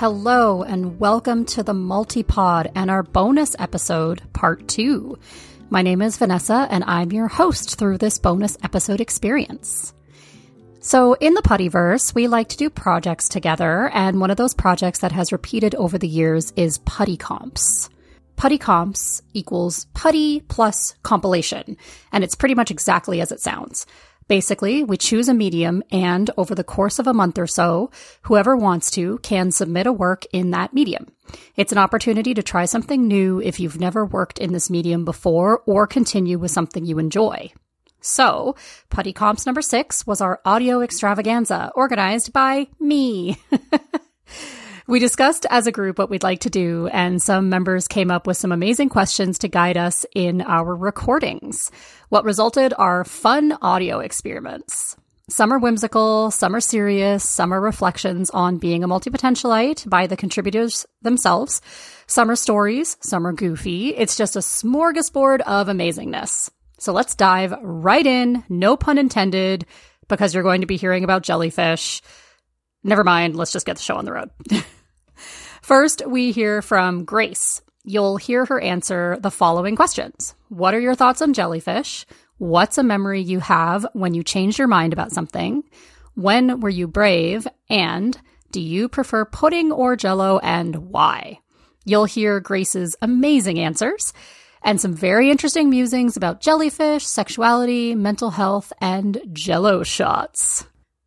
Hello, and welcome to the Multipod and our bonus episode, part two. My name is Vanessa, and I'm your host through this bonus episode experience. So, in the Puttyverse, we like to do projects together, and one of those projects that has repeated over the years is Putty Comps. Putty Comps equals putty plus compilation, and it's pretty much exactly as it sounds. Basically, we choose a medium, and over the course of a month or so, whoever wants to can submit a work in that medium. It's an opportunity to try something new if you've never worked in this medium before or continue with something you enjoy. So, Putty Comps number six was our audio extravaganza organized by me. We discussed as a group what we'd like to do, and some members came up with some amazing questions to guide us in our recordings. What resulted are fun audio experiments. Some are whimsical, some are serious, some are reflections on being a multipotentialite by the contributors themselves. Some are stories, some are goofy. It's just a smorgasbord of amazingness. So let's dive right in, no pun intended, because you're going to be hearing about jellyfish. Never mind, let's just get the show on the road. First, we hear from Grace. You'll hear her answer the following questions What are your thoughts on jellyfish? What's a memory you have when you changed your mind about something? When were you brave? And do you prefer pudding or jello and why? You'll hear Grace's amazing answers and some very interesting musings about jellyfish, sexuality, mental health, and jello shots.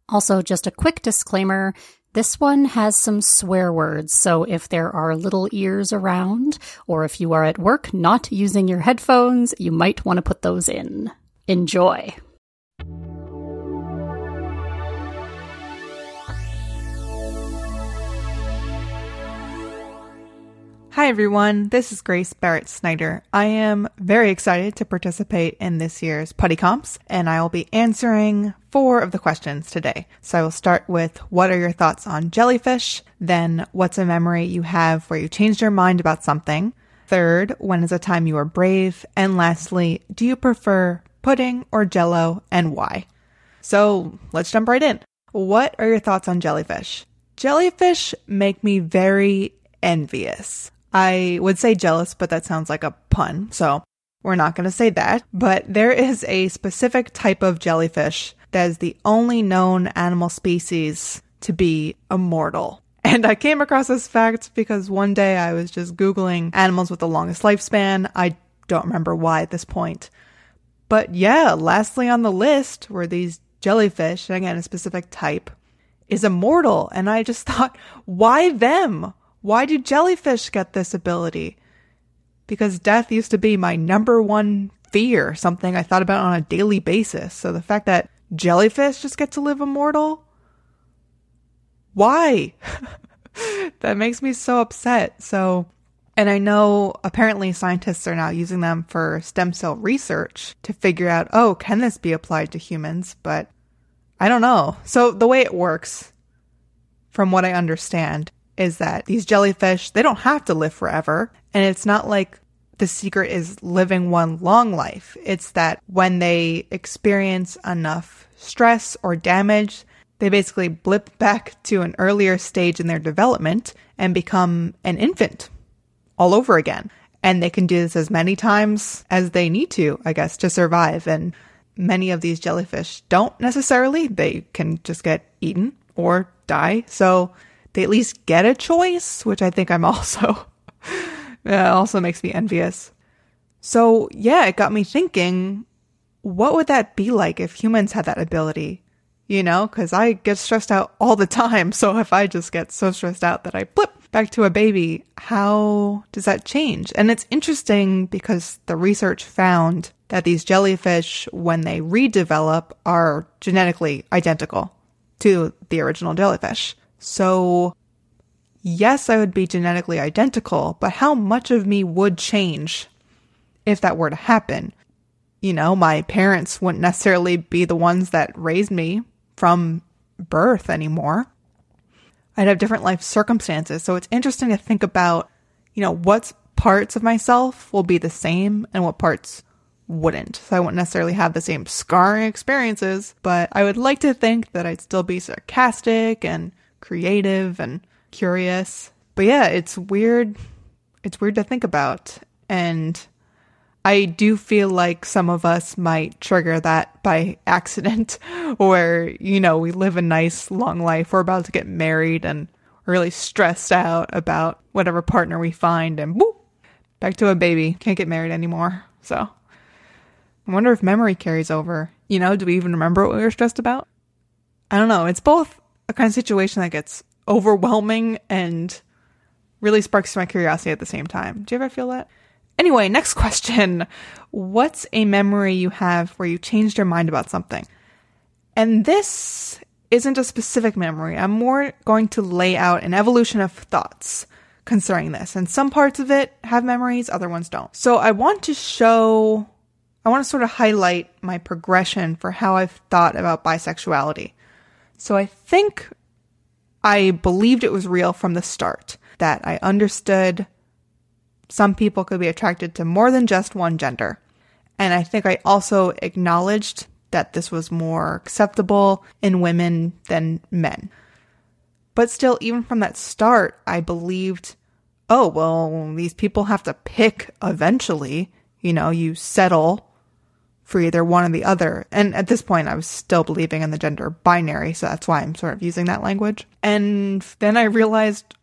Also, just a quick disclaimer this one has some swear words, so if there are little ears around, or if you are at work not using your headphones, you might want to put those in. Enjoy. Hi, everyone. This is Grace Barrett Snyder. I am very excited to participate in this year's Putty Comps, and I will be answering four of the questions today. So I will start with what are your thoughts on jellyfish? Then, what's a memory you have where you changed your mind about something? Third, when is a time you were brave? And lastly, do you prefer pudding or jello and why? So let's jump right in. What are your thoughts on jellyfish? Jellyfish make me very envious. I would say jealous, but that sounds like a pun, so we're not going to say that. But there is a specific type of jellyfish that is the only known animal species to be immortal. And I came across this fact because one day I was just Googling animals with the longest lifespan. I don't remember why at this point. But yeah, lastly on the list were these jellyfish, and again, a specific type, is immortal. And I just thought, why them? Why do jellyfish get this ability? Because death used to be my number one fear, something I thought about on a daily basis. So the fact that jellyfish just get to live immortal? Why? that makes me so upset. So, and I know apparently scientists are now using them for stem cell research to figure out, oh, can this be applied to humans? But I don't know. So the way it works, from what I understand, is that these jellyfish, they don't have to live forever. And it's not like the secret is living one long life. It's that when they experience enough stress or damage, they basically blip back to an earlier stage in their development and become an infant all over again. And they can do this as many times as they need to, I guess, to survive. And many of these jellyfish don't necessarily. They can just get eaten or die. So they at least get a choice, which I think I'm also, also makes me envious. So yeah, it got me thinking, what would that be like if humans had that ability? You know, cause I get stressed out all the time. So if I just get so stressed out that I blip back to a baby, how does that change? And it's interesting because the research found that these jellyfish, when they redevelop, are genetically identical to the original jellyfish. So, yes, I would be genetically identical, but how much of me would change if that were to happen? You know, my parents wouldn't necessarily be the ones that raised me from birth anymore. I'd have different life circumstances. So it's interesting to think about, you know, what parts of myself will be the same and what parts wouldn't. So I wouldn't necessarily have the same scarring experiences, but I would like to think that I'd still be sarcastic and creative and curious. But yeah, it's weird. It's weird to think about. And I do feel like some of us might trigger that by accident, where, you know, we live a nice long life, we're about to get married, and really stressed out about whatever partner we find, and whoop, back to a baby. Can't get married anymore. So I wonder if memory carries over. You know, do we even remember what we were stressed about? I don't know. It's both a kind of situation that gets overwhelming and really sparks my curiosity at the same time. Do you ever feel that? Anyway, next question. What's a memory you have where you changed your mind about something? And this isn't a specific memory. I'm more going to lay out an evolution of thoughts concerning this. And some parts of it have memories, other ones don't. So I want to show, I want to sort of highlight my progression for how I've thought about bisexuality. So I think I believed it was real from the start, that I understood some people could be attracted to more than just one gender. And I think I also acknowledged that this was more acceptable in women than men. But still, even from that start, I believed, oh, well, these people have to pick eventually. You know, you settle for either one or the other. And at this point, I was still believing in the gender binary, so that's why I'm sort of using that language. And then I realized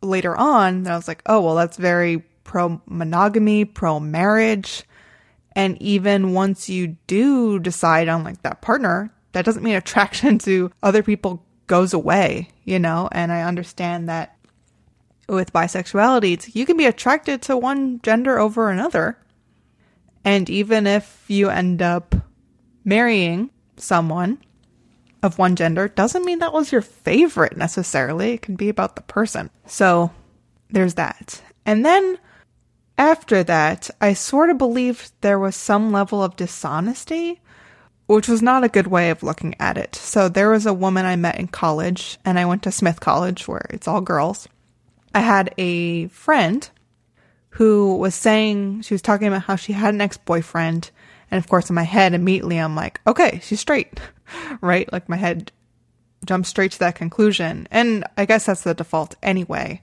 later on that I was like, oh, well, that's very pro monogamy, pro marriage. And even once you do decide on like that partner, that doesn't mean attraction to other people goes away, you know? And I understand that with bisexuality, you can be attracted to one gender over another. And even if you end up marrying someone of one gender, doesn't mean that was your favorite necessarily. It can be about the person. So there's that. And then after that, I sort of believed there was some level of dishonesty which was not a good way of looking at it. So there was a woman I met in college, and I went to Smith College where it's all girls. I had a friend who was saying, she was talking about how she had an ex boyfriend. And of course, in my head, immediately I'm like, okay, she's straight, right? Like my head jumped straight to that conclusion. And I guess that's the default anyway.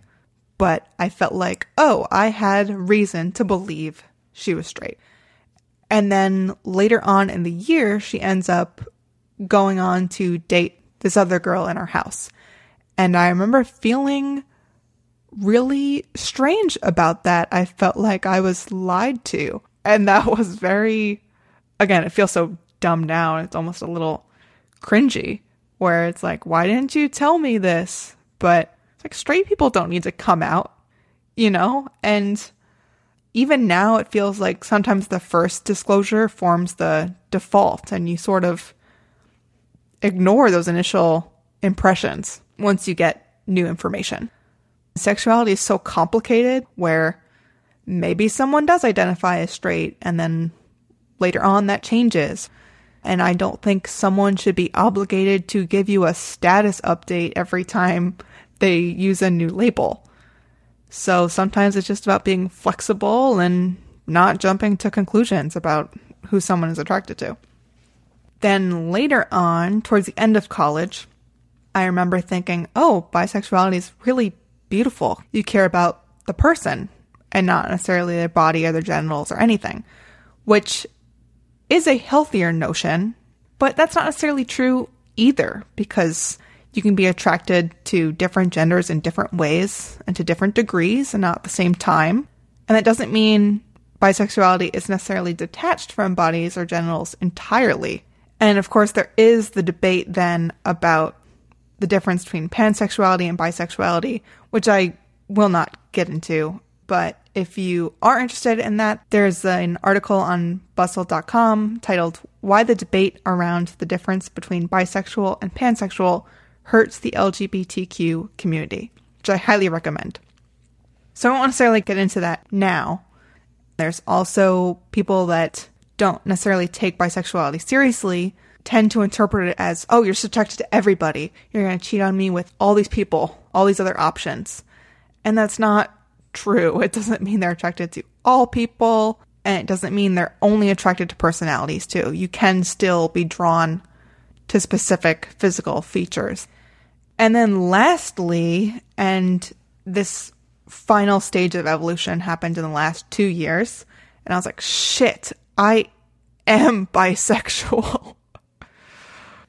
But I felt like, oh, I had reason to believe she was straight. And then later on in the year, she ends up going on to date this other girl in our house. And I remember feeling really strange about that. I felt like I was lied to. And that was very, again, it feels so dumbed down. It's almost a little cringy, where it's like, why didn't you tell me this? But it's like straight people don't need to come out, you know? And even now it feels like sometimes the first disclosure forms the default and you sort of ignore those initial impressions once you get new information. Sexuality is so complicated where maybe someone does identify as straight and then later on that changes. And I don't think someone should be obligated to give you a status update every time they use a new label. So sometimes it's just about being flexible and not jumping to conclusions about who someone is attracted to. Then later on, towards the end of college, I remember thinking, oh, bisexuality is really beautiful. You care about the person and not necessarily their body or their genitals or anything, which is a healthier notion, but that's not necessarily true either because you can be attracted to different genders in different ways and to different degrees and not at the same time. And that doesn't mean bisexuality is necessarily detached from bodies or genitals entirely. And of course, there is the debate then about the difference between pansexuality and bisexuality, which I will not get into. But if you are interested in that, there's an article on bustle.com titled Why the Debate Around the Difference Between Bisexual and Pansexual hurts the LGBTQ community, which I highly recommend. So I won't necessarily get into that now. There's also people that don't necessarily take bisexuality seriously, tend to interpret it as, oh, you're attracted to everybody. You're going to cheat on me with all these people, all these other options. And that's not true. It doesn't mean they're attracted to all people, and it doesn't mean they're only attracted to personalities, too. You can still be drawn to specific physical features. And then lastly, and this final stage of evolution happened in the last two years. And I was like, shit, I am bisexual.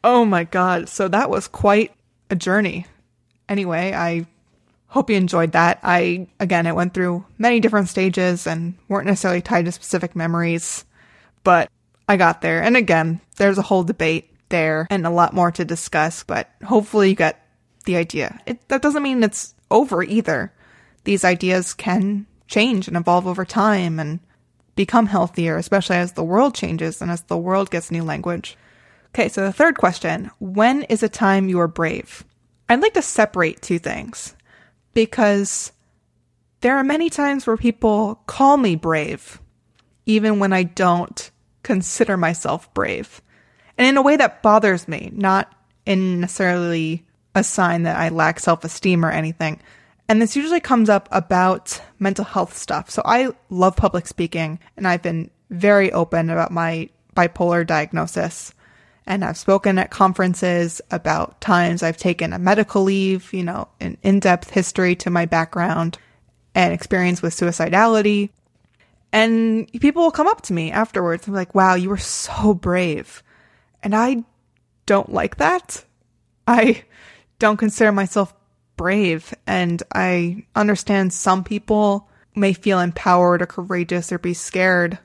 Oh my God. So that was quite a journey. Anyway, I hope you enjoyed that. I, again, it went through many different stages and weren't necessarily tied to specific memories, but I got there. And again, there's a whole debate there and a lot more to discuss, but hopefully you got the idea. It, that doesn't mean it's over either. These ideas can change and evolve over time and become healthier, especially as the world changes and as the world gets new language. Okay, so the third question When is a time you are brave? I'd like to separate two things because there are many times where people call me brave, even when I don't consider myself brave. And in a way that bothers me, not in necessarily a sign that I lack self esteem or anything. And this usually comes up about mental health stuff. So I love public speaking and I've been very open about my bipolar diagnosis. And I've spoken at conferences about times I've taken a medical leave, you know, an in depth history to my background and experience with suicidality. And people will come up to me afterwards and be like, wow, you were so brave. And I don't like that. I don't consider myself brave. And I understand some people may feel empowered or courageous or be scared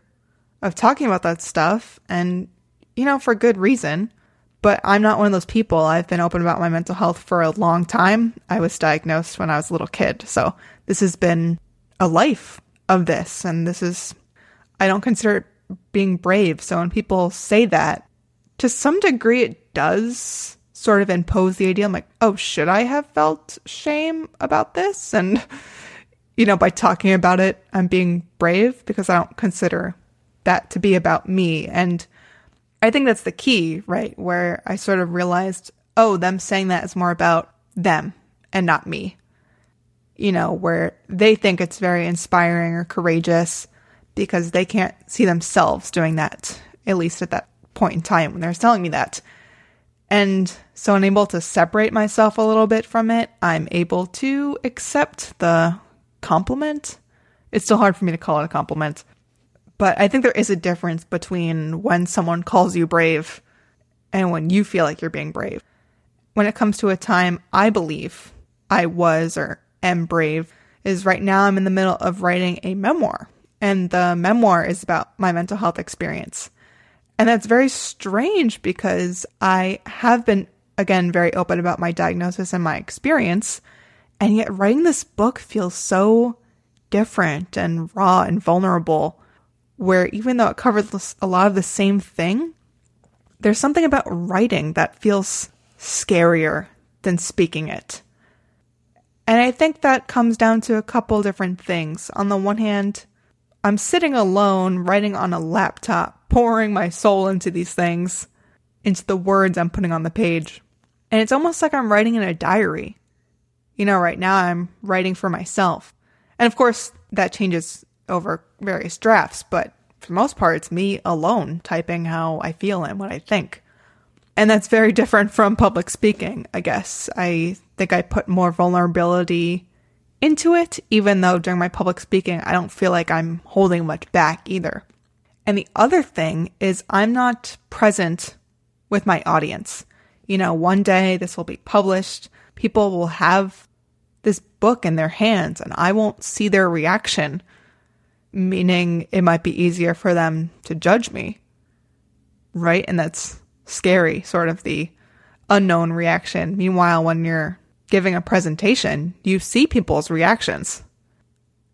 of talking about that stuff. And, you know, for good reason. But I'm not one of those people. I've been open about my mental health for a long time. I was diagnosed when I was a little kid. So this has been a life of this. And this is, I don't consider it being brave. So when people say that, to some degree, it does sort of impose the idea. I'm like, oh, should I have felt shame about this? And, you know, by talking about it, I'm being brave because I don't consider that to be about me. And I think that's the key, right? Where I sort of realized, oh, them saying that is more about them and not me. You know, where they think it's very inspiring or courageous because they can't see themselves doing that, at least at that point in time when they're telling me that. And so I'm able to separate myself a little bit from it. I'm able to accept the compliment. It's still hard for me to call it a compliment. But I think there is a difference between when someone calls you brave and when you feel like you're being brave. When it comes to a time I believe I was or am brave, is right now I'm in the middle of writing a memoir. And the memoir is about my mental health experience. And that's very strange because I have been, again, very open about my diagnosis and my experience. And yet, writing this book feels so different and raw and vulnerable, where even though it covers a lot of the same thing, there's something about writing that feels scarier than speaking it. And I think that comes down to a couple different things. On the one hand, I'm sitting alone writing on a laptop pouring my soul into these things, into the words I'm putting on the page. And it's almost like I'm writing in a diary. You know, right now I'm writing for myself. And of course, that changes over various drafts, but for the most part, it's me alone typing how I feel and what I think. And that's very different from public speaking, I guess. I think I put more vulnerability into it, even though during my public speaking, I don't feel like I'm holding much back either. And the other thing is, I'm not present with my audience. You know, one day this will be published, people will have this book in their hands, and I won't see their reaction, meaning it might be easier for them to judge me. Right? And that's scary, sort of the unknown reaction. Meanwhile, when you're giving a presentation, you see people's reactions.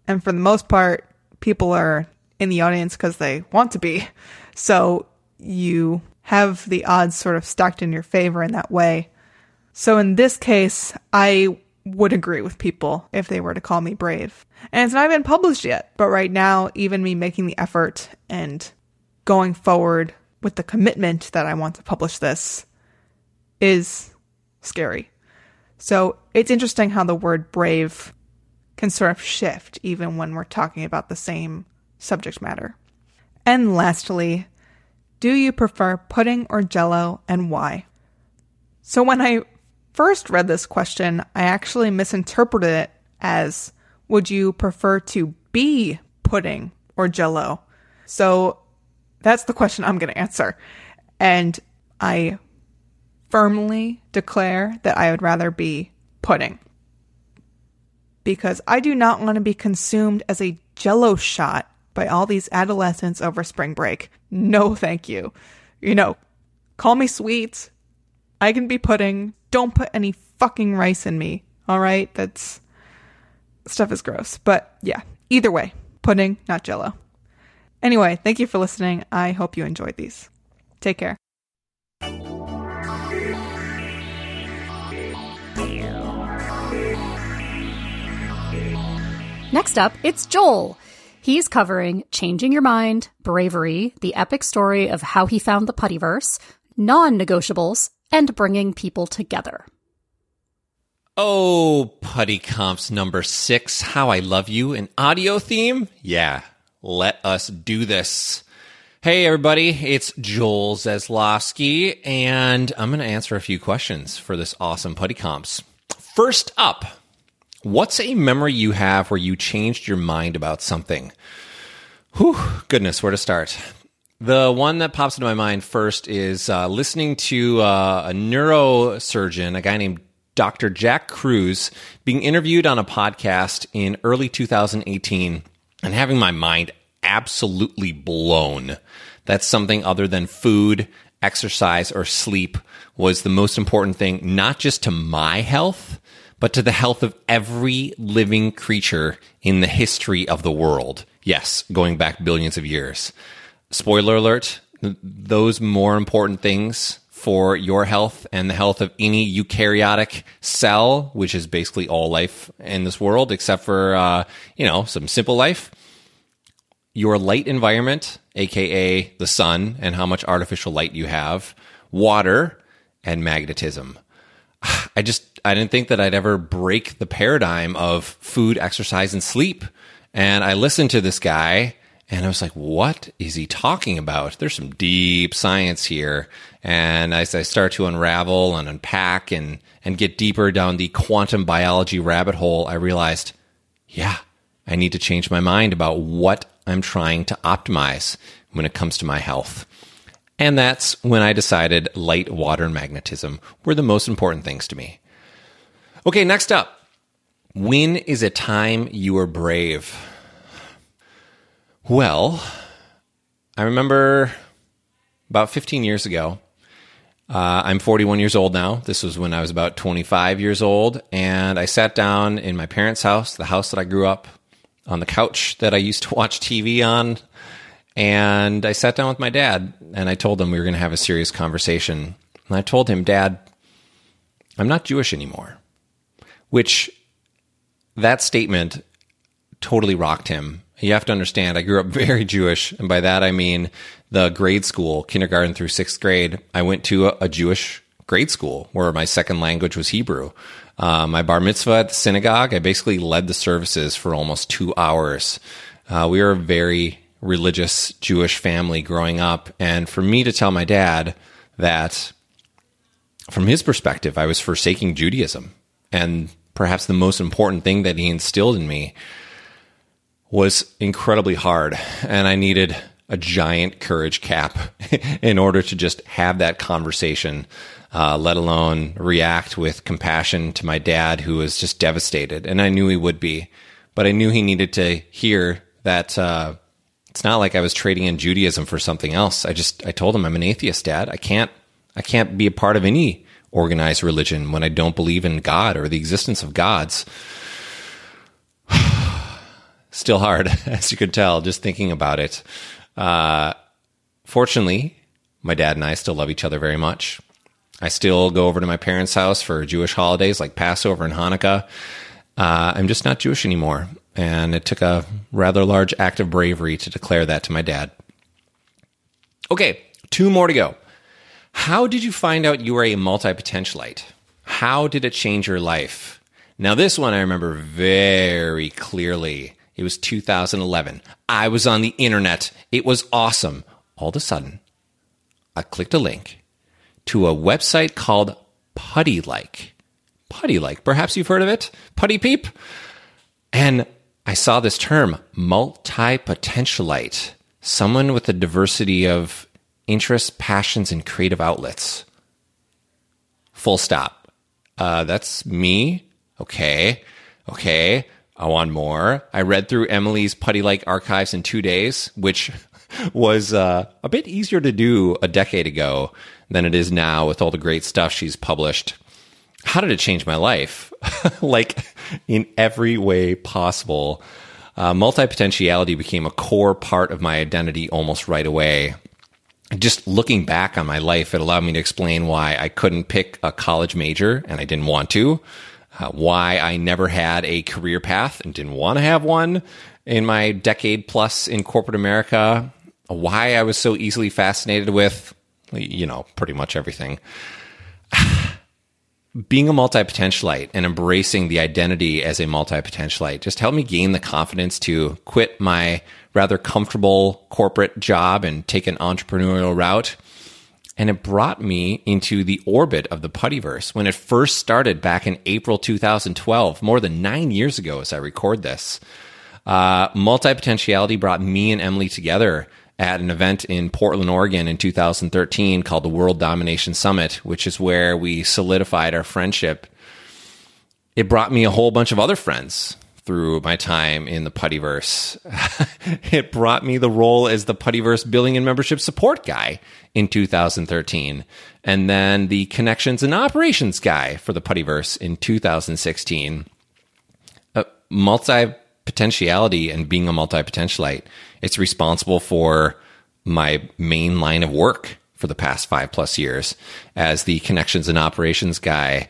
And for the most part, people are in the audience because they want to be. So you have the odds sort of stacked in your favor in that way. So in this case, I would agree with people if they were to call me brave. And it's not even published yet, but right now, even me making the effort and going forward with the commitment that I want to publish this is scary. So it's interesting how the word brave can sort of shift even when we're talking about the same subject matter. And lastly, do you prefer pudding or jello and why? So when I first read this question, I actually misinterpreted it as would you prefer to be pudding or jello? So that's the question I'm going to answer. And I firmly declare that I would rather be pudding. Because I do not want to be consumed as a jello shot by all these adolescents over spring break. No, thank you. You know, call me sweet. I can be pudding. Don't put any fucking rice in me. All right? That's stuff is gross. But yeah, either way, pudding, not jello. Anyway, thank you for listening. I hope you enjoyed these. Take care. Next up, it's Joel. He's covering Changing Your Mind, Bravery, the epic story of how he found the Puttyverse, non negotiables, and bringing people together. Oh, Putty Comps number six, How I Love You, an audio theme? Yeah, let us do this. Hey, everybody, it's Joel Zaslofsky, and I'm going to answer a few questions for this awesome Putty Comps. First up, what's a memory you have where you changed your mind about something? Whew, goodness, where to start? The one that pops into my mind first is uh, listening to uh, a neurosurgeon, a guy named Dr. Jack Kruse, being interviewed on a podcast in early 2018 and having my mind absolutely blown that something other than food, exercise, or sleep was the most important thing, not just to my health, but to the health of every living creature in the history of the world. Yes, going back billions of years. Spoiler alert, those more important things for your health and the health of any eukaryotic cell, which is basically all life in this world, except for, uh, you know, some simple life. Your light environment, aka the sun and how much artificial light you have, water, and magnetism. I just, I didn't think that I'd ever break the paradigm of food, exercise, and sleep. And I listened to this guy and I was like, what is he talking about? There's some deep science here. And as I start to unravel and unpack and, and get deeper down the quantum biology rabbit hole, I realized, yeah, I need to change my mind about what I'm trying to optimize when it comes to my health. And that's when I decided light, water, and magnetism were the most important things to me. Okay, next up. When is a time you are brave? Well, I remember about 15 years ago. Uh, I'm 41 years old now. This was when I was about 25 years old. And I sat down in my parents' house, the house that I grew up, on the couch that I used to watch TV on. And I sat down with my dad and I told him we were going to have a serious conversation. And I told him, Dad, I'm not Jewish anymore. Which that statement totally rocked him you have to understand, I grew up very Jewish, and by that I mean the grade school, kindergarten through sixth grade. I went to a, a Jewish grade school where my second language was Hebrew. My bar mitzvah at the synagogue, I basically led the services for almost two hours. Uh, we were a very religious Jewish family growing up, and for me to tell my dad that, from his perspective, I was forsaking Judaism, and perhaps the most important thing that he instilled in me was incredibly hard, and I needed a giant courage cap in order to just have that conversation, uh, let alone react with compassion to my dad, who was just devastated. And I knew he would be, but I knew he needed to hear that. Uh, it's not like I was trading in Judaism for something else. I just I told him I'm an atheist, Dad. I can't I can't be a part of any organized religion when I don't believe in God or the existence of gods still hard, as you could tell, just thinking about it. Uh, fortunately, my dad and I still love each other very much. I still go over to my parents' house for Jewish holidays like Passover and Hanukkah. Uh, I'm just not Jewish anymore. And it took a rather large act of bravery to declare that to my dad. Okay, two more to go. How did you find out you were a multi potentialite? How did it change your life? Now, this one I remember very clearly. It was 2011. I was on the internet. It was awesome. All of a sudden, I clicked a link to a website called Puttylike. Putty like. Perhaps you've heard of it? Putty Peep? And I saw this term, multi potentialite, someone with a diversity of interests, passions, and creative outlets. Full stop. Uh, that's me. Okay. Okay. I want more. I read through Emily's Puttylike archives in two days, which was uh, a bit easier to do a decade ago than it is now with all the great stuff she's published. How did it change my life? like in every way possible. Uh, multi potentiality became a core part of my identity almost right away. Just looking back on my life, it allowed me to explain why I couldn't pick a college major and I didn't want to, uh, why I never had a career path and didn't want to have one in my decade plus in corporate America, why I was so easily fascinated with, you know, pretty much everything. Being a multi potentialite and embracing the identity as a multi potentialite just helped me gain the confidence to quit my rather comfortable corporate job and take an entrepreneurial route. And it brought me into the orbit of the Puttyverse when it first started back in April 2012, more than nine years ago as I record this. Uh, multi potentiality brought me and Emily together at an event in Portland, Oregon in 2013 called the World Domination Summit, which is where we solidified our friendship. It brought me a whole bunch of other friends through my time in the Puttyverse. it brought me the role as the Puttyverse billing and membership support guy in 2013, and then the connections and operations guy for the Puttyverse in 2016. Uh, multi potentiality and being a multi potentialite, it's responsible for my main line of work for the past five plus years as the connections and operations guy.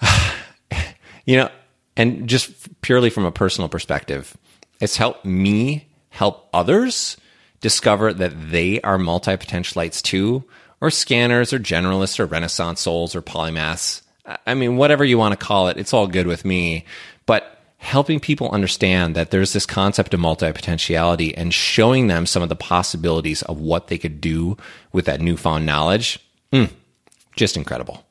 you know, and just purely from a personal perspective, it's helped me help others discover that they are multi potentialites too, or scanners, or generalists, or renaissance souls, or polymaths. I mean, whatever you want to call it, it's all good with me. But helping people understand that there's this concept of multi-potentiality and showing them some of the possibilities of what they could do with that newfound knowledge. Mm, just incredible.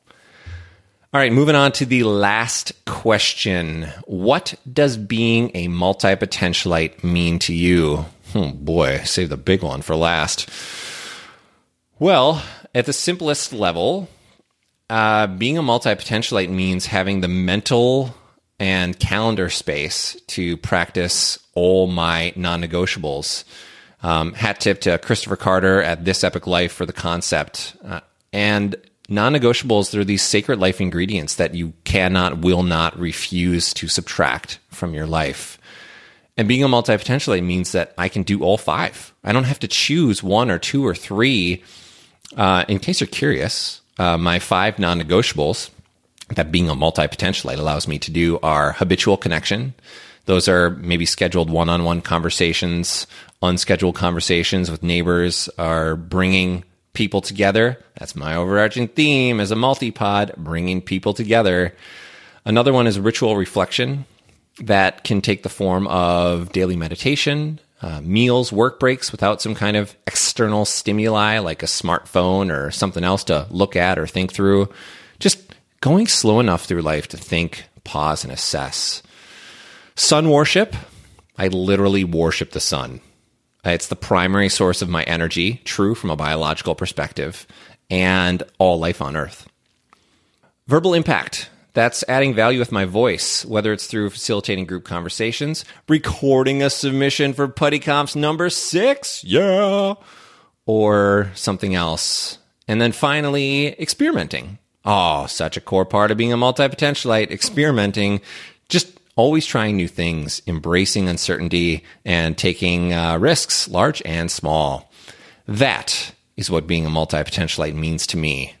All right, moving on to the last question. What does being a multi potentialite mean to you? Oh boy, save the big one for last. Well, at the simplest level, uh, being a multi potentialite means having the mental and calendar space to practice all my non negotiables. Um, hat tip to Christopher Carter at This Epic Life for the concept. Uh, and non negotiables, they're these sacred life ingredients that you cannot, will not refuse to subtract from your life. And being a multi potentialite means that I can do all five. I don't have to choose one or two or three. Uh, in case you're curious, uh, my five non negotiables that being a multi potentialite allows me to do are habitual connection. Those are maybe scheduled one on one conversations, unscheduled conversations with neighbors, are bringing people together. That's my overarching theme as a multipod, bringing people together. Another one is ritual reflection that can take the form of daily meditation, uh, meals, work breaks without some kind of external stimuli like a smartphone or something else to look at or think through. Just going slow enough through life to think, pause, and assess. Sun worship, I literally worship the sun. Uh, it's the primary source of my energy, true from a biological perspective, and all life on Earth. Verbal impact. That's adding value with my voice, whether it's through facilitating group conversations, recording a submission for Putty Comps number six, yeah, or something else. And then finally, experimenting. Oh, such a core part of being a multi potentialite, experimenting, just always trying new things, embracing uncertainty, and taking uh, risks, large and small. That is what being a multi potentialite means to me.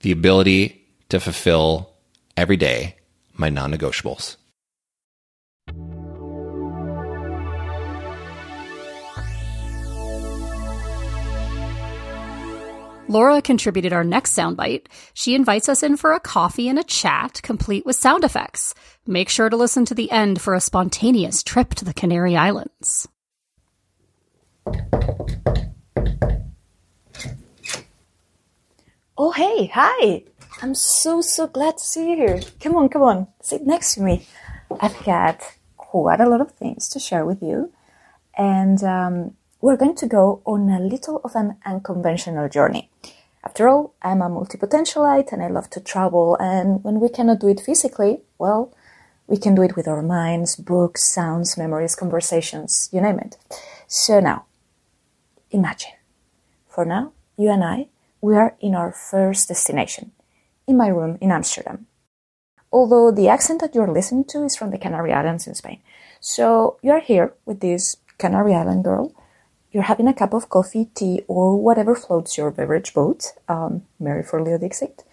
The ability to fulfill every day my non negotiables. Laura contributed our next soundbite. She invites us in for a coffee and a chat, complete with sound effects. Make sure to listen to the end for a spontaneous trip to the Canary Islands. Oh, hey, hi. I'm so, so glad to see you here. Come on, come on, sit next to me. I've got quite a lot of things to share with you, and um, we're going to go on a little of an unconventional journey. After all, I'm a multipotentialite and I love to travel, and when we cannot do it physically, well, we can do it with our minds, books, sounds, memories, conversations, you name it. So now, imagine. For now, you and I, we are in our first destination, in my room in Amsterdam. Although the accent that you're listening to is from the Canary Islands in Spain. So you're here with this Canary Island girl. You're having a cup of coffee, tea, or whatever floats your beverage boat. Um, Mary for Leo Dixit.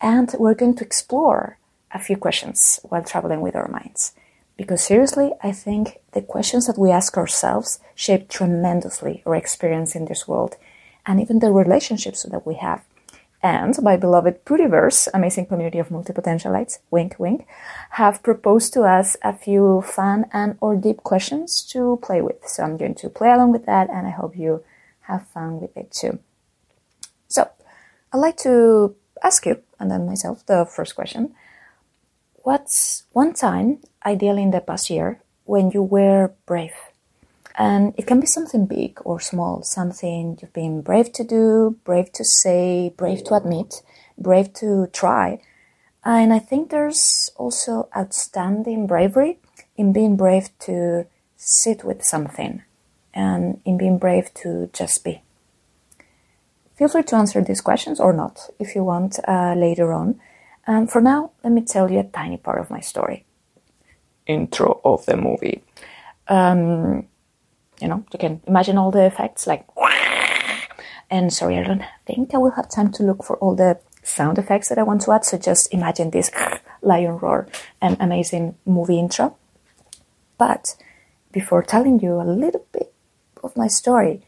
And we're going to explore a few questions while traveling with our minds. Because seriously, I think the questions that we ask ourselves shape tremendously our experience in this world and even the relationships that we have. And my beloved Puttyverse, amazing community of multipotentialites, wink wink, have proposed to us a few fun and or deep questions to play with. So I'm going to play along with that and I hope you have fun with it too. So I'd like to ask you, and then myself, the first question. What's one time, ideally in the past year, when you were brave? And it can be something big or small, something you've been brave to do, brave to say, brave to admit, brave to try. And I think there's also outstanding bravery in being brave to sit with something and in being brave to just be. Feel free to answer these questions or not if you want uh, later on. Um, for now, let me tell you a tiny part of my story. Intro of the movie. Um, you know, you can imagine all the effects like. And sorry, I don't think I will have time to look for all the sound effects that I want to add. So just imagine this lion roar and amazing movie intro. But before telling you a little bit of my story,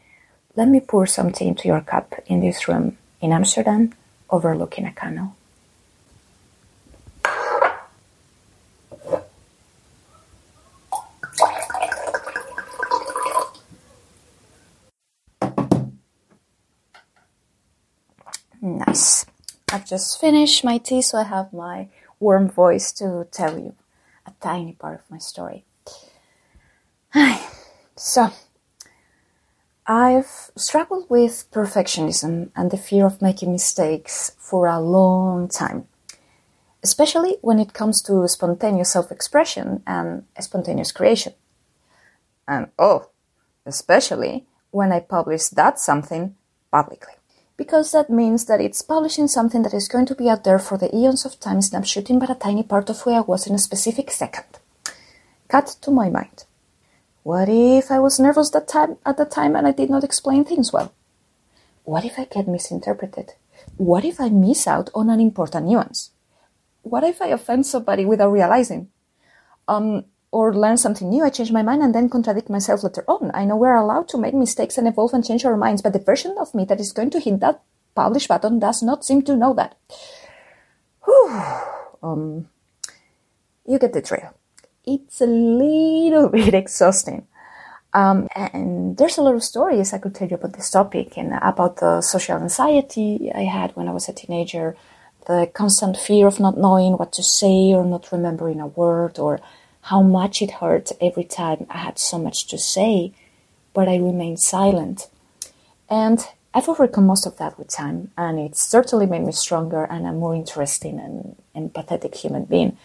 let me pour some tea into your cup in this room in Amsterdam overlooking a canal. Nice. I've just finished my tea, so I have my warm voice to tell you a tiny part of my story. so, I've struggled with perfectionism and the fear of making mistakes for a long time, especially when it comes to spontaneous self expression and spontaneous creation. And oh, especially when I publish that something publicly because that means that it's publishing something that is going to be out there for the eons of time snapshotting but a tiny part of where I was in a specific second. Cut to my mind. What if I was nervous that time at the time and I did not explain things well? What if I get misinterpreted? What if I miss out on an important nuance? What if I offend somebody without realizing? Um, or learn something new, I change my mind and then contradict myself later on. I know we're allowed to make mistakes and evolve and change our minds, but the version of me that is going to hit that publish button does not seem to know that. Whew. Um, you get the drill. It's a little bit exhausting. Um, and there's a lot of stories I could tell you about this topic and about the social anxiety I had when I was a teenager, the constant fear of not knowing what to say or not remembering a word or how much it hurt every time I had so much to say, but I remained silent. And I've overcome most of that with time, and it's certainly made me stronger and a more interesting and empathetic human being.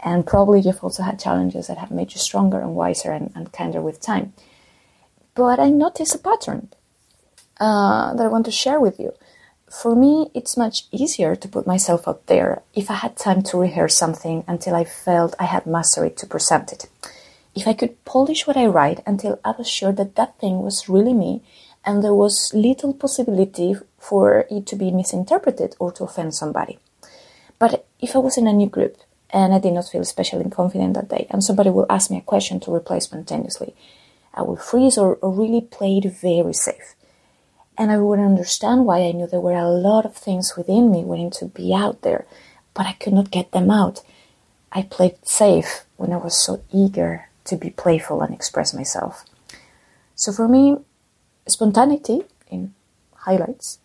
And probably you've also had challenges that have made you stronger and wiser and, and kinder with time. But I noticed a pattern uh, that I want to share with you. For me, it's much easier to put myself out there if I had time to rehearse something until I felt I had mastered to present it. If I could polish what I write until I was sure that that thing was really me and there was little possibility for it to be misinterpreted or to offend somebody. But if I was in a new group and I did not feel especially confident that day and somebody will ask me a question to reply spontaneously, I will freeze or, or really play it very safe and I would understand why I knew there were a lot of things within me waiting to be out there, but I could not get them out. I played safe when I was so eager to be playful and express myself. So for me, spontaneity in highlights,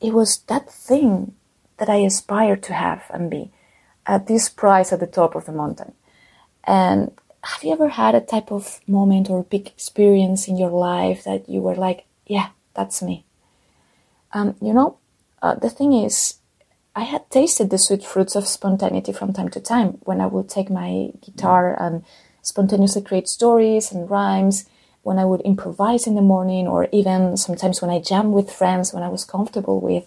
it was that thing that I aspired to have and be at this price at the top of the mountain. And have you ever had a type of moment or big experience in your life that you were like, yeah, that's me? Um, you know, uh, the thing is, I had tasted the sweet fruits of spontaneity from time to time when I would take my guitar and spontaneously create stories and rhymes, when I would improvise in the morning, or even sometimes when I jam with friends when I was comfortable with.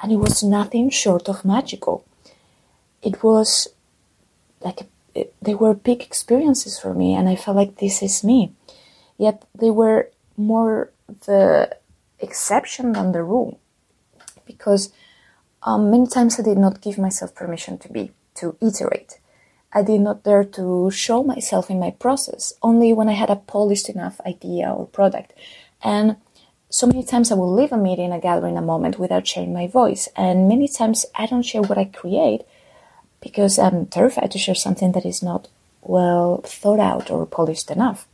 And it was nothing short of magical. It was like a they were big experiences for me, and I felt like this is me. Yet they were more the exception than the rule, because um, many times I did not give myself permission to be, to iterate. I did not dare to show myself in my process, only when I had a polished enough idea or product. And so many times I will leave a meeting, a gathering, a moment without sharing my voice. And many times I don't share what I create because I'm terrified to share something that is not well thought out or polished enough.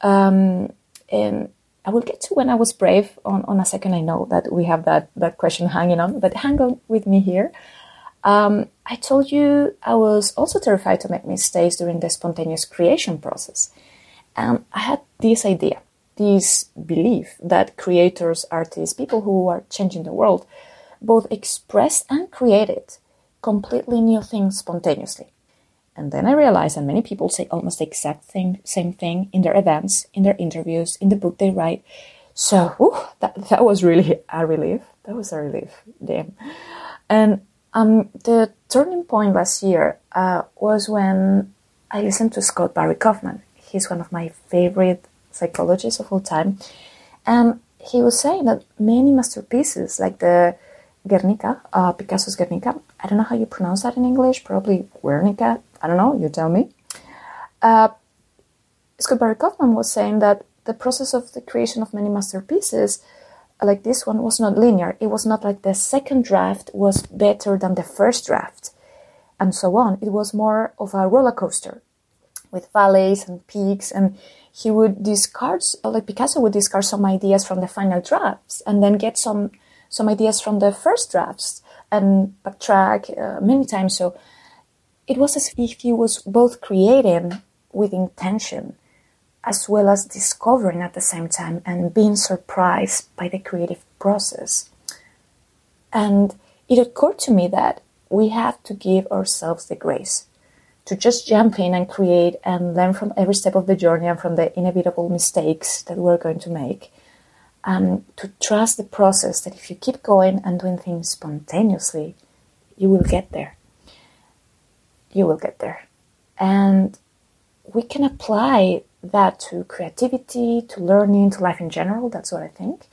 Um, and I will get to when I was brave on, on a second. I know that we have that, that question hanging on, but hang on with me here. Um, I told you I was also terrified to make mistakes during the spontaneous creation process. And I had this idea, this belief that creators, artists, people who are changing the world, both express and create it completely new things spontaneously. And then I realized that many people say almost the exact thing, same thing in their events, in their interviews, in the book they write. So that that was really a relief. That was a relief. Damn. And um, the turning point last year uh, was when I listened to Scott Barry Kaufman. He's one of my favorite psychologists of all time, and he was saying that many masterpieces, like the Guernica, uh, Picasso's Guernica. I don't know how you pronounce that in English. Probably Guernica. I don't know. You tell me. Uh, Scott Barry Kaufman was saying that the process of the creation of many masterpieces, like this one, was not linear. It was not like the second draft was better than the first draft, and so on. It was more of a roller coaster with valleys and peaks and he would discard like picasso would discard some ideas from the final drafts and then get some some ideas from the first drafts and backtrack uh, many times. So it was as if he was both creating with intention as well as discovering at the same time and being surprised by the creative process. And it occurred to me that we have to give ourselves the grace to just jump in and create and learn from every step of the journey and from the inevitable mistakes that we're going to make um, to trust the process that if you keep going and doing things spontaneously, you will get there. You will get there. And we can apply that to creativity, to learning, to life in general. That's what I think.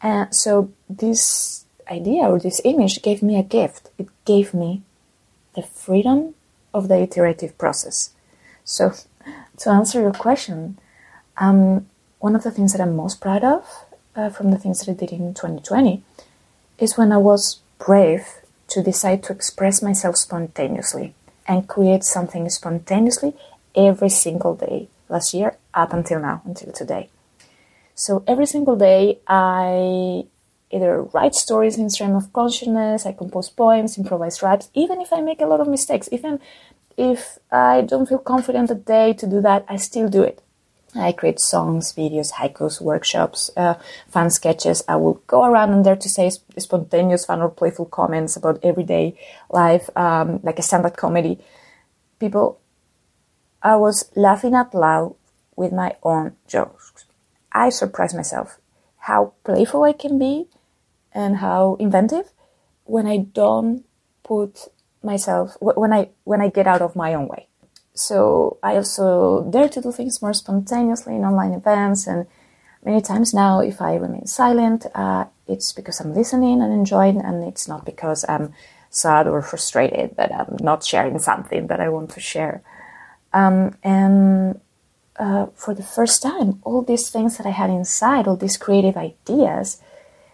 And so this idea or this image gave me a gift. It gave me the freedom of the iterative process. So to answer your question, um, one of the things that I'm most proud of uh, from the things that I did in 2020 is when I was brave to decide to express myself spontaneously and create something spontaneously every single day last year up until now, until today. So every single day I either write stories in stream of consciousness, I compose poems, improvise raps, even if I make a lot of mistakes, even if I don't feel confident that day to do that, I still do it. I create songs, videos, haikus, workshops, uh, fun sketches. I will go around in there to say sp- spontaneous, fun, or playful comments about everyday life, um, like a stand-up comedy. People, I was laughing out loud with my own jokes. I surprised myself how playful I can be and how inventive when I don't put myself when I when I get out of my own way so I also dare to do things more spontaneously in online events. And many times now, if I remain silent, uh, it's because I'm listening and enjoying, and it's not because I'm sad or frustrated that I'm not sharing something that I want to share. Um, and uh, for the first time, all these things that I had inside, all these creative ideas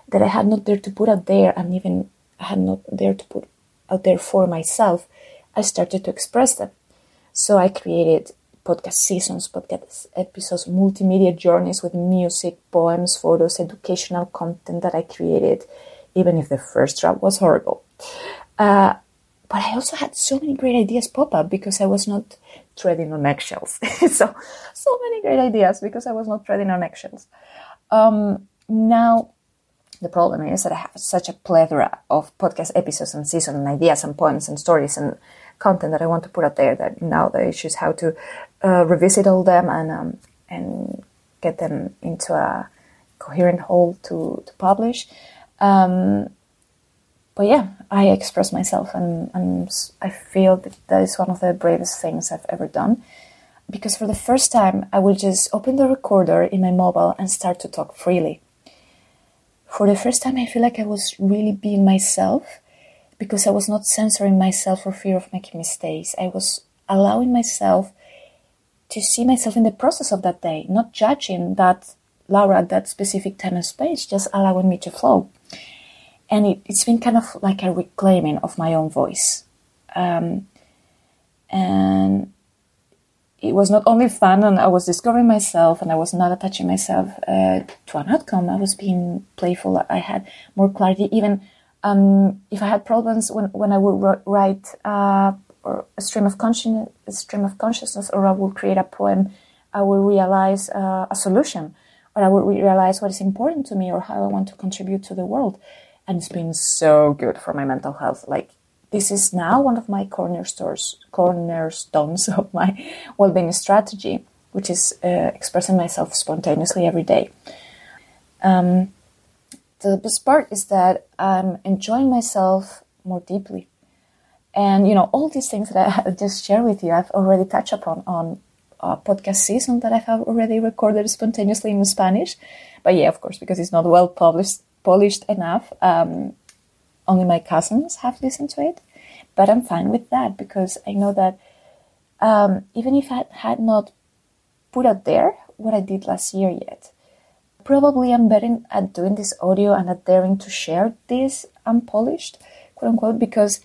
that I had not dared to put out there, and even I had not dared to put out there for myself, I started to express them. So I created podcast seasons, podcast episodes, multimedia journeys with music, poems, photos, educational content that I created, even if the first draft was horrible. Uh, but I also had so many great ideas pop up because I was not treading on eggshells. so, so many great ideas because I was not treading on eggshells. Um, now, the problem is that I have such a plethora of podcast episodes and season and ideas and poems and stories and content that I want to put out there that now the issue is how to uh, revisit all them and um, and get them into a coherent whole to, to publish. Um, but yeah, I express myself and, and I feel that that is one of the bravest things I've ever done. Because for the first time, I will just open the recorder in my mobile and start to talk freely for the first time, I feel like I was really being myself because I was not censoring myself for fear of making mistakes. I was allowing myself to see myself in the process of that day, not judging that Laura at that specific time and space, just allowing me to flow. And it, has been kind of like a reclaiming of my own voice. Um, and it was not only fun and I was discovering myself and I was not attaching myself uh, to an outcome. I was being playful. I had more clarity. Even um, if I had problems when, when I would write uh, or a stream of consciousness, a stream of consciousness, or I would create a poem, I would realize uh, a solution, or I would realize what is important to me, or how I want to contribute to the world. And it's been so good for my mental health. Like this is now one of my cornerstones, cornerstones of my well-being strategy, which is uh, expressing myself spontaneously every day. Um, the best part is that I'm enjoying myself more deeply. And, you know, all these things that I just share with you, I've already touched upon on a podcast season that I have already recorded spontaneously in Spanish. But yeah, of course, because it's not well published, polished enough, um, only my cousins have listened to it, but I'm fine with that because I know that um, even if I had not put out there what I did last year yet, probably I'm better at doing this audio and at daring to share this unpolished, quote unquote, because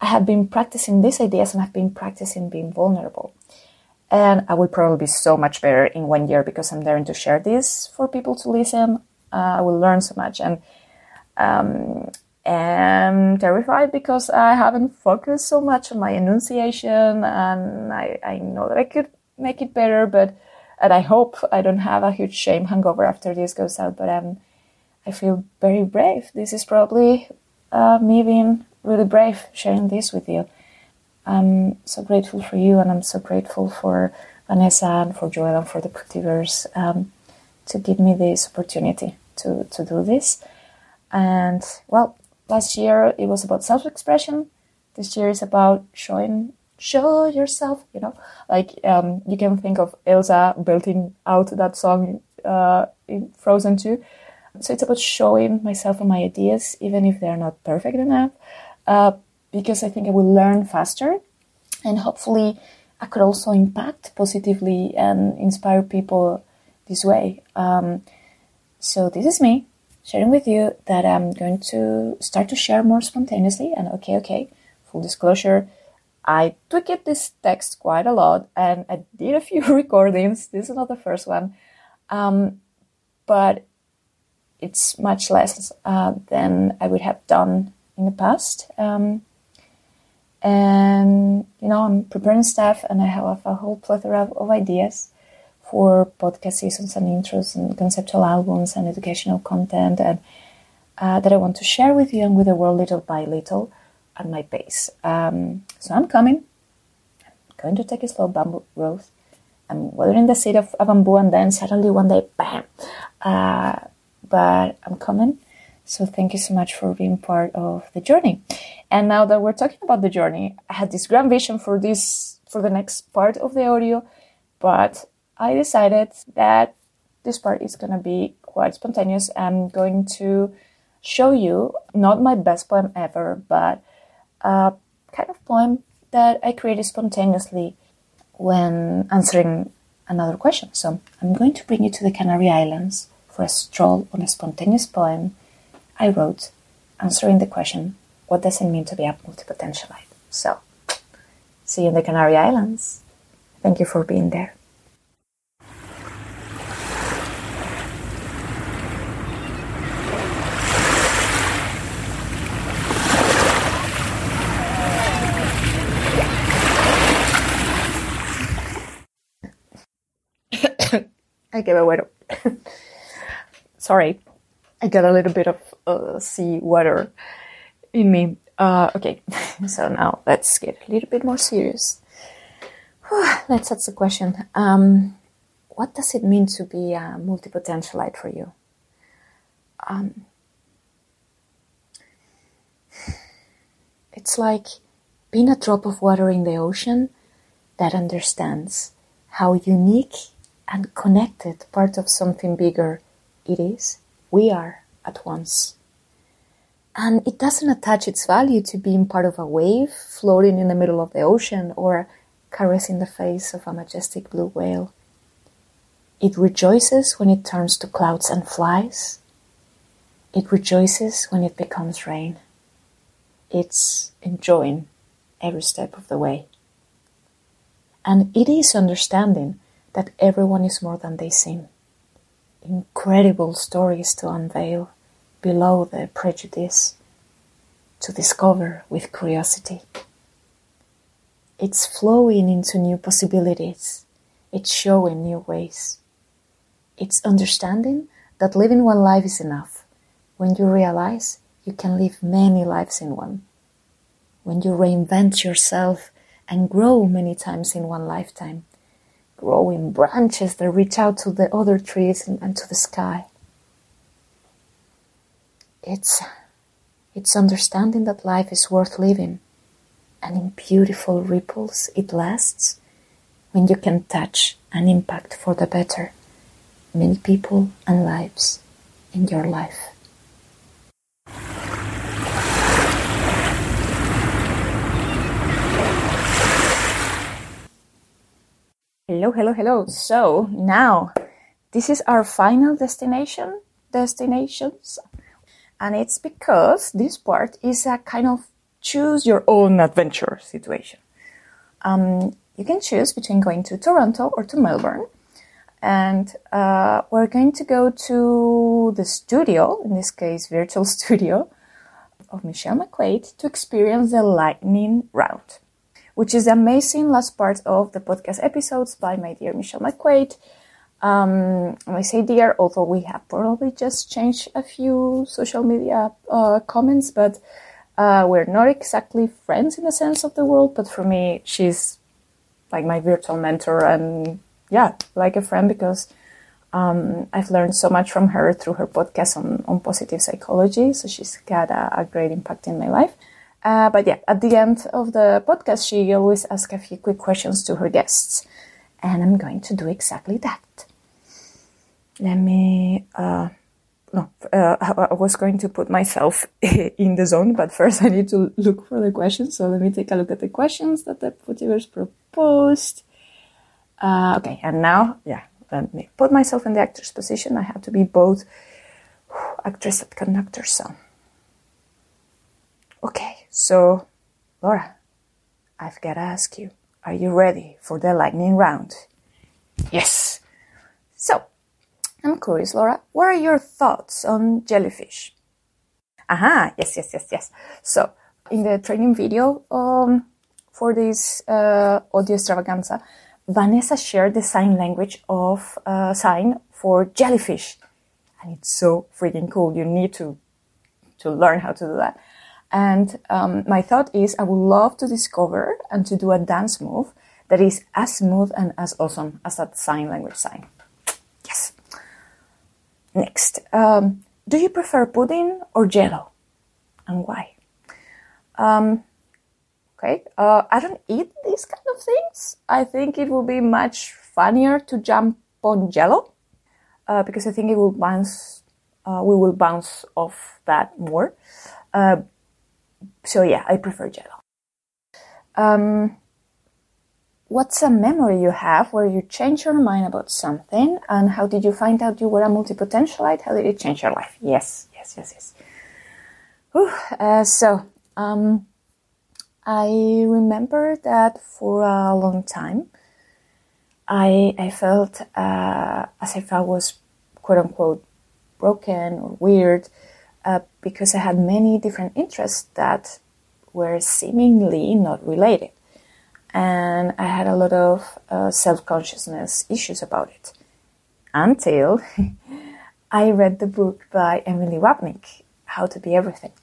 I have been practicing these ideas and I've been practicing being vulnerable. And I will probably be so much better in one year because I'm daring to share this for people to listen. Uh, I will learn so much. And um, am terrified because I haven't focused so much on my enunciation and I, I know that I could make it better, but and I hope I don't have a huge shame hangover after this goes out, but um, I feel very brave. This is probably uh, me being really brave sharing this with you. I'm so grateful for you and I'm so grateful for Vanessa and for Joel and for the Puttyverse um, to give me this opportunity to, to do this. And well, last year it was about self-expression. This year is about showing show yourself. You know, like um, you can think of Elsa belting out that song uh, in Frozen 2. So it's about showing myself and my ideas, even if they're not perfect enough, uh, because I think I will learn faster, and hopefully I could also impact positively and inspire people this way. Um, so this is me sharing with you that I'm going to start to share more spontaneously. And okay, okay, full disclosure, I tweaked this text quite a lot and I did a few recordings. This is not the first one. Um, but it's much less uh, than I would have done in the past. Um, and, you know, I'm preparing stuff and I have a whole plethora of, ideas for podcast seasons and intros and conceptual albums and educational content and uh, that I want to share with you and with the world little by little at my pace. Um, so I'm coming. I'm going to take a slow bamboo growth. I'm weathering the seed of a bamboo and then suddenly one day, bam! Uh, but I'm coming. So thank you so much for being part of the journey. And now that we're talking about the journey, I had this grand vision for this for the next part of the audio, but I decided that this part is going to be quite spontaneous. I'm going to show you not my best poem ever, but a kind of poem that I created spontaneously when answering another question. So I'm going to bring you to the Canary Islands for a stroll on a spontaneous poem I wrote answering the question, What does it mean to be a multipotentialite? So, see you in the Canary Islands. Thank you for being there. I get a water. Sorry, I got a little bit of uh, sea water in me. Uh, okay, so now let's get a little bit more serious. let's ask the question. Um, what does it mean to be a multipotentialite for you? Um, it's like being a drop of water in the ocean that understands how unique and connected part of something bigger it is, we are at once. And it doesn't attach its value to being part of a wave floating in the middle of the ocean or caressing the face of a majestic blue whale. It rejoices when it turns to clouds and flies. It rejoices when it becomes rain. It's enjoying every step of the way. And it is understanding that everyone is more than they seem. Incredible stories to unveil below the prejudice, to discover with curiosity. It's flowing into new possibilities. It's showing new ways. It's understanding that living one life is enough when you realize you can live many lives in one. When you reinvent yourself and grow many times in one lifetime, growing branches that reach out to the other trees and, and to the sky. It's, it's understanding that life is worth living and in beautiful ripples it lasts when you can touch and impact for the better many people and lives in your life. Hello, hello, hello. So now this is our final destination, destinations. And it's because this part is a kind of choose your own adventure situation. Um, you can choose between going to Toronto or to Melbourne. And uh, we're going to go to the studio, in this case, virtual studio of Michelle McQuaid to experience the lightning round, which is the amazing last part of the podcast episodes by my dear Michelle McQuaid. Um, I say dear, although we have probably just changed a few social media uh, comments, but uh, we're not exactly friends in the sense of the world, but for me, she's like my virtual mentor and yeah, like a friend because um, I've learned so much from her through her podcast on, on positive psychology. So she's got a, a great impact in my life. Uh, but yeah, at the end of the podcast, she always asks a few quick questions to her guests. And I'm going to do exactly that. Let me uh, no, uh, I was going to put myself in the zone, but first I need to look for the questions. So let me take a look at the questions that the Puttyverse proposed. Uh, okay, and now, yeah, let me put myself in the actor's position. I have to be both actress and conductor. So, okay, so Laura, I've got to ask you: Are you ready for the lightning round? Yes. So I'm curious, Laura, what are your thoughts on jellyfish? Aha, yes, yes, yes, yes. So, in the training video um, for this uh, audio extravaganza, Vanessa shared the sign language of uh, sign for jellyfish, and it's so freaking cool. You need to to learn how to do that. And um, my thought is, I would love to discover and to do a dance move that is as smooth and as awesome as that sign language sign. Yes. Next, um, do you prefer pudding or jello, and why? Um, okay, uh, I don't eat these kind of things. I think it would be much funnier to jump on jello uh, because I think it will bounce. Uh, we will bounce off that more. So yeah, I prefer jello. Um, What's a memory you have where you changed your mind about something and how did you find out you were a multipotentialite? How did it change your life? Yes, yes, yes, yes. Whew, uh, so, um, I remember that for a long time, I, I felt uh, as if I was quote unquote broken or weird because I had many different interests that were seemingly not related and I had a lot of uh, self consciousness issues about it. until I read the book by Emily Wapnick, How to Be Everything.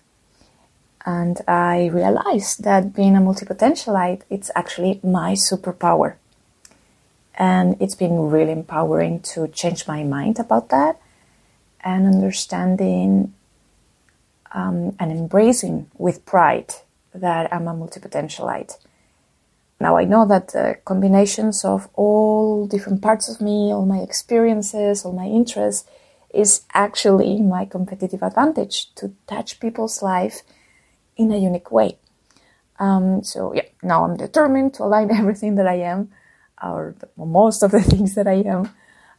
And I realized that being a multipotentialite, it's actually my superpower. And it's been really empowering to change my mind about that and understanding um, and embracing with pride that I'm a multipotentialite. Now I know that the combinations of all different parts of me, all my experiences, all my interests, is actually my competitive advantage to touch people's life in a unique way. Um, so yeah, now I'm determined to align everything that I am, or most of the things that I am,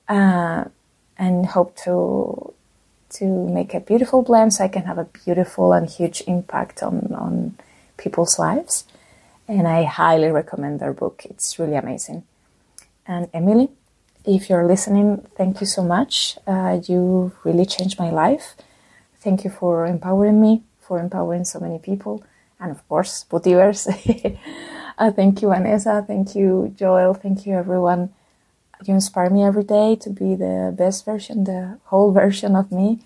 uh, and hope to to make a beautiful blend so I can have a beautiful and huge impact on on people's lives. And I highly recommend their book. It's really amazing. And Emily, if you're listening, thank you so much. Uh, you really changed my life. Thank you for empowering me, for empowering so many people, and of course, Puttyverse. uh, thank you, Vanessa. Thank you, Joel. Thank you, everyone. You inspire me every day to be the best version, the whole version of me,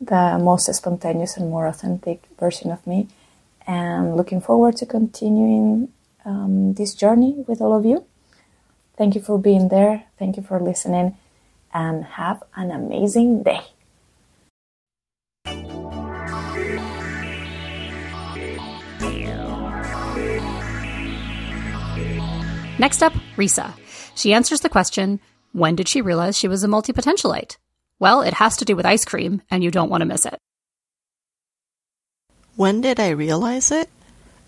the most spontaneous and more authentic version of me. And looking forward to continuing um, this journey with all of you. Thank you for being there. Thank you for listening. And have an amazing day. Next up, Risa. She answers the question When did she realize she was a multipotentialite? Well, it has to do with ice cream, and you don't want to miss it. When did I realize it?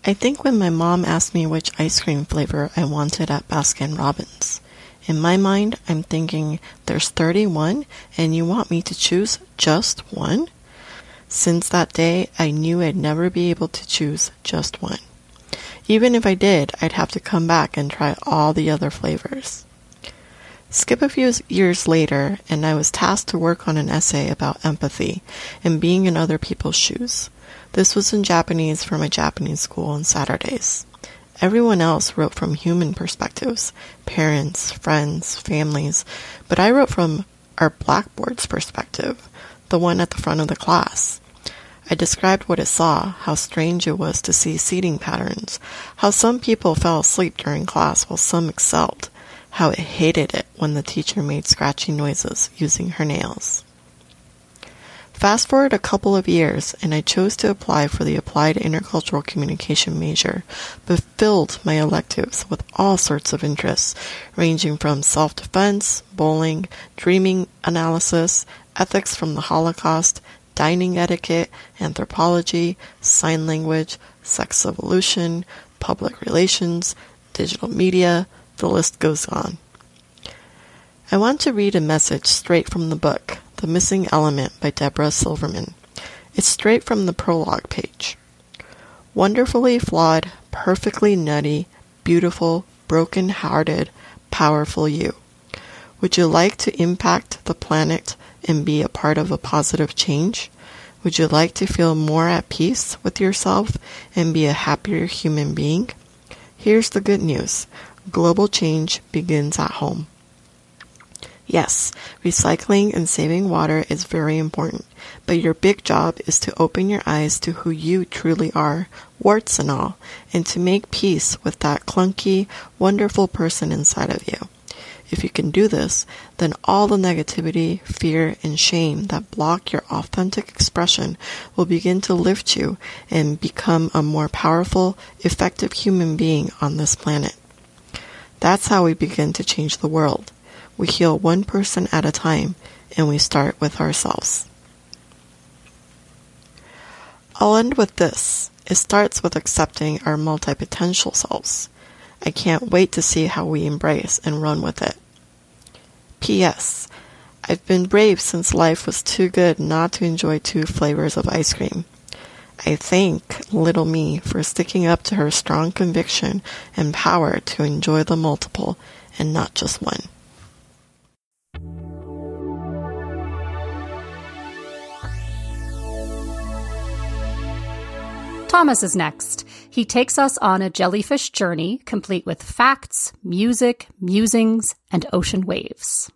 I think when my mom asked me which ice cream flavor I wanted at Baskin Robbins. In my mind, I'm thinking there's 31 and you want me to choose just one? Since that day, I knew I'd never be able to choose just one. Even if I did, I'd have to come back and try all the other flavors. Skip a few years later, and I was tasked to work on an essay about empathy and being in other people's shoes. This was in Japanese for my Japanese school on Saturdays. Everyone else wrote from human perspectives parents, friends, families, but I wrote from our blackboard's perspective, the one at the front of the class. I described what I saw, how strange it was to see seating patterns, how some people fell asleep during class while some excelled, how it hated it when the teacher made scratchy noises using her nails. Fast forward a couple of years, and I chose to apply for the Applied Intercultural Communication major, but filled my electives with all sorts of interests, ranging from self defense, bowling, dreaming analysis, ethics from the Holocaust, dining etiquette, anthropology, sign language, sex evolution, public relations, digital media, the list goes on. I want to read a message straight from the book the Missing Element by Deborah Silverman. It's straight from the prologue page. Wonderfully flawed, perfectly nutty, beautiful, broken hearted, powerful you. Would you like to impact the planet and be a part of a positive change? Would you like to feel more at peace with yourself and be a happier human being? Here's the good news global change begins at home. Yes, recycling and saving water is very important, but your big job is to open your eyes to who you truly are, warts and all, and to make peace with that clunky, wonderful person inside of you. If you can do this, then all the negativity, fear, and shame that block your authentic expression will begin to lift you and become a more powerful, effective human being on this planet. That's how we begin to change the world. We heal one person at a time, and we start with ourselves. I'll end with this. It starts with accepting our multi-potential selves. I can't wait to see how we embrace and run with it. P.S. I've been brave since life was too good not to enjoy two flavors of ice cream. I thank little me for sticking up to her strong conviction and power to enjoy the multiple and not just one. Thomas is next. He takes us on a jellyfish journey complete with facts, music, musings, and ocean waves.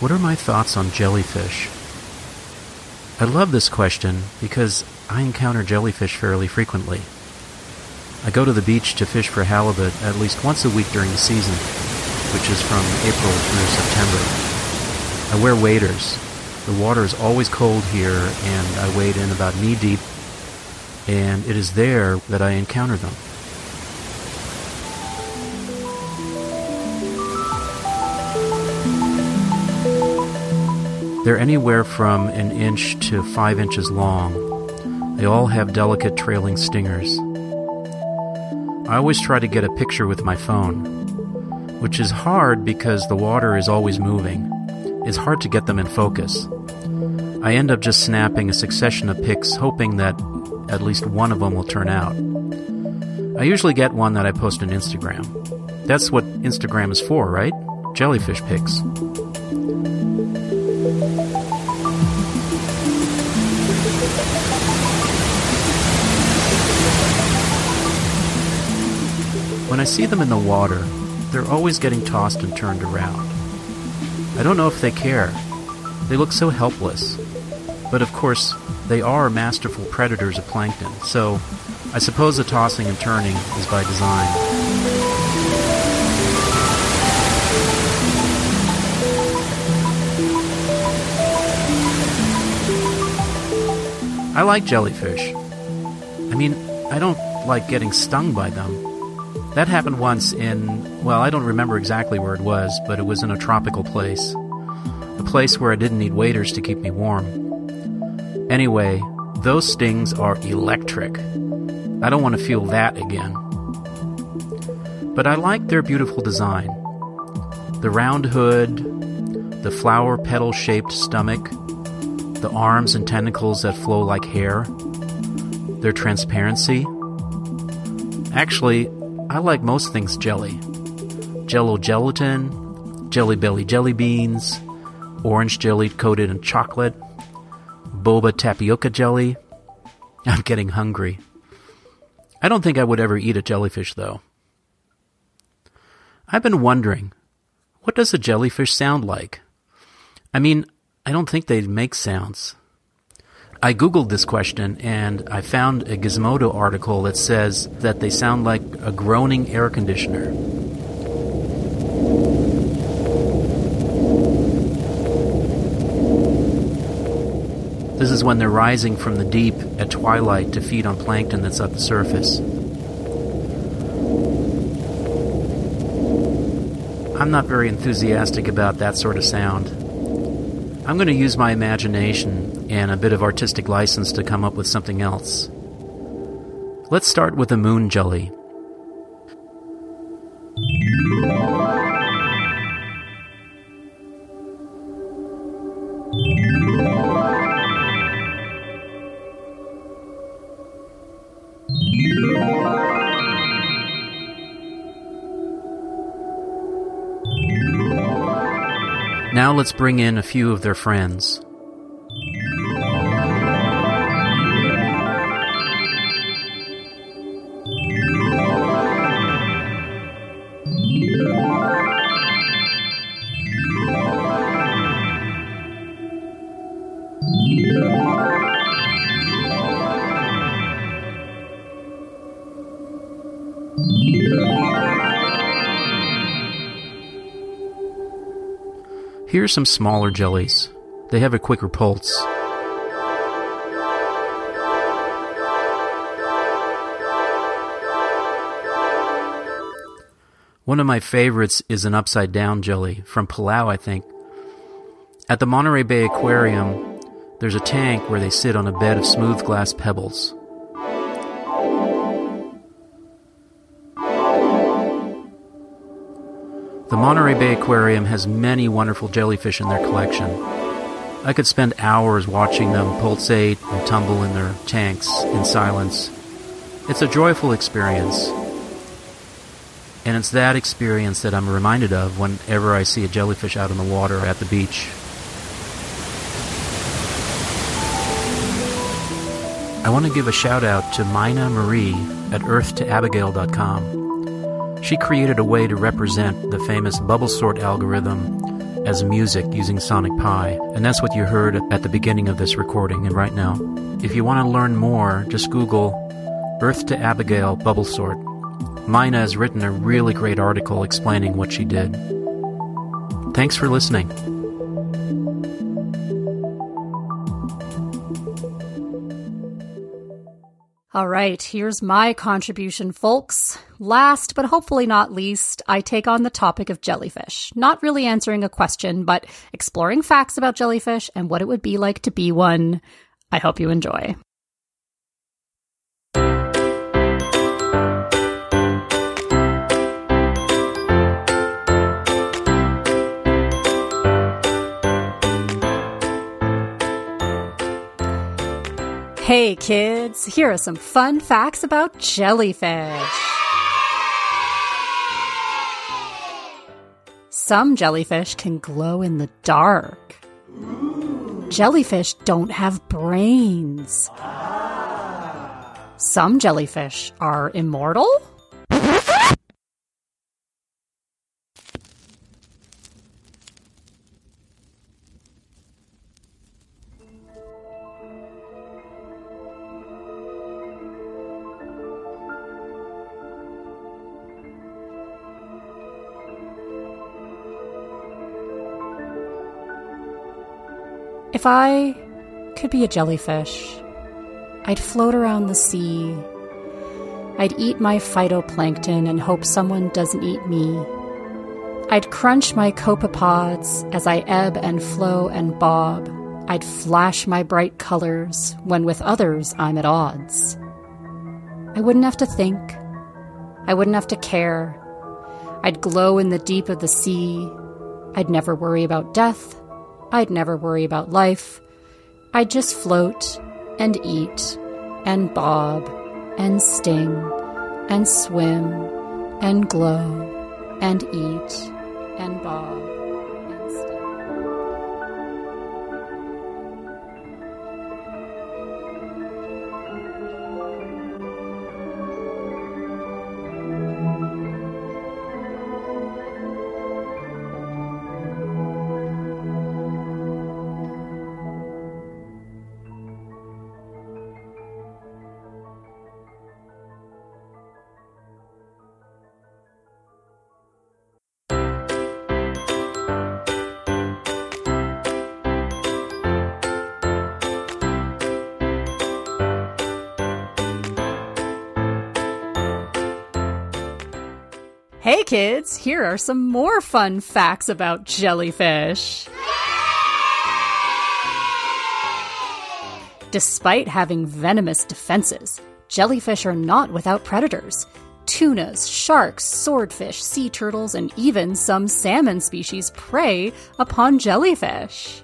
What are my thoughts on jellyfish? I love this question because I encounter jellyfish fairly frequently. I go to the beach to fish for halibut at least once a week during the season, which is from April through September. I wear waders. The water is always cold here, and I wade in about knee deep, and it is there that I encounter them. They're anywhere from an inch to five inches long. They all have delicate trailing stingers. I always try to get a picture with my phone, which is hard because the water is always moving. It's hard to get them in focus. I end up just snapping a succession of pics, hoping that at least one of them will turn out. I usually get one that I post on Instagram. That's what Instagram is for, right? Jellyfish pics. When I see them in the water, they're always getting tossed and turned around. I don't know if they care. They look so helpless. But of course, they are masterful predators of plankton, so I suppose the tossing and turning is by design. I like jellyfish. I mean, I don't like getting stung by them. That happened once in, well, I don't remember exactly where it was, but it was in a tropical place. A place where I didn't need waders to keep me warm. Anyway, those stings are electric. I don't want to feel that again. But I like their beautiful design. The round hood, the flower petal shaped stomach, the arms and tentacles that flow like hair, their transparency. Actually, I like most things jelly. Jello gelatin, Jelly Belly jelly beans, orange jelly coated in chocolate, boba tapioca jelly. I'm getting hungry. I don't think I would ever eat a jellyfish, though. I've been wondering, what does a jellyfish sound like? I mean, I don't think they make sounds. I googled this question and I found a Gizmodo article that says that they sound like a groaning air conditioner. This is when they're rising from the deep at twilight to feed on plankton that's at the surface. I'm not very enthusiastic about that sort of sound. I'm going to use my imagination and a bit of artistic license to come up with something else. Let's start with a moon jelly. Let's bring in a few of their friends. Here are some smaller jellies. They have a quicker pulse. One of my favorites is an upside down jelly from Palau, I think. At the Monterey Bay Aquarium, there's a tank where they sit on a bed of smooth glass pebbles. The Monterey Bay Aquarium has many wonderful jellyfish in their collection. I could spend hours watching them pulsate and tumble in their tanks in silence. It's a joyful experience. And it's that experience that I'm reminded of whenever I see a jellyfish out in the water at the beach. I want to give a shout out to Mina Marie at earthtoabigail.com. She created a way to represent the famous bubble sort algorithm as music using Sonic Pi, and that's what you heard at the beginning of this recording and right now. If you want to learn more, just Google Earth to Abigail Bubble Sort. Mina has written a really great article explaining what she did. Thanks for listening. All right, here's my contribution, folks. Last, but hopefully not least, I take on the topic of jellyfish. Not really answering a question, but exploring facts about jellyfish and what it would be like to be one. I hope you enjoy. Hey kids, here are some fun facts about jellyfish. Some jellyfish can glow in the dark. Jellyfish don't have brains. Some jellyfish are immortal. If I could be a jellyfish, I'd float around the sea. I'd eat my phytoplankton and hope someone doesn't eat me. I'd crunch my copepods as I ebb and flow and bob. I'd flash my bright colors when with others I'm at odds. I wouldn't have to think. I wouldn't have to care. I'd glow in the deep of the sea. I'd never worry about death I'd never worry about life. I'd just float and eat and bob and sting and swim and glow and eat and bob. Kids, here are some more fun facts about jellyfish. Despite having venomous defenses, jellyfish are not without predators. Tunas, sharks, swordfish, sea turtles, and even some salmon species prey upon jellyfish.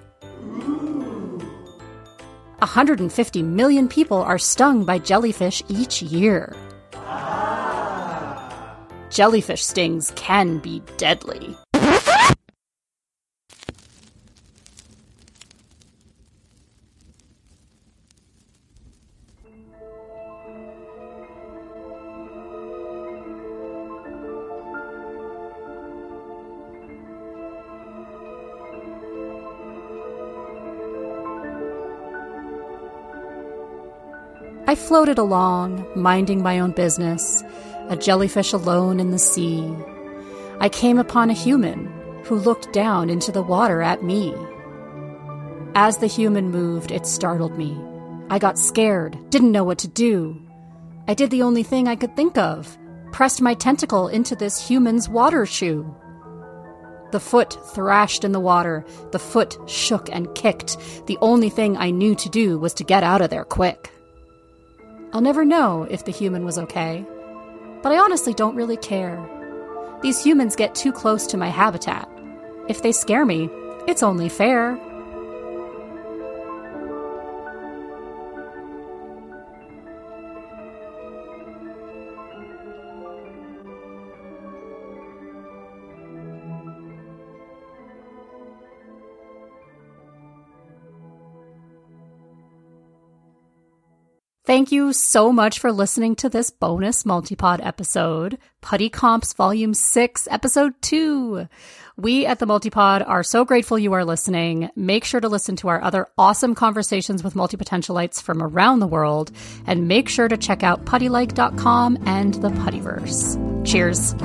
150 million people are stung by jellyfish each year jellyfish stings can be deadly. I floated along, minding my own business, a jellyfish alone in the sea. I came upon a human who looked down into the water at me. As the human moved, it startled me. I got scared, didn't know what to do. I did the only thing I could think of pressed my tentacle into this human's water shoe. The foot thrashed in the water, the foot shook and kicked. The only thing I knew to do was to get out of there quick. I'll never know if the human was okay but I honestly don't really care. These humans get too close to my habitat. If they scare me, it's only fair. Thank you so much for listening to this bonus multipod episode, Puttycomps Volume 6, Episode 2. We at the Multipod are so grateful you are listening. Make sure to listen to our other awesome conversations with multipotentialites from around the world, and make sure to check out puttylike.com and the Puttyverse. Cheers.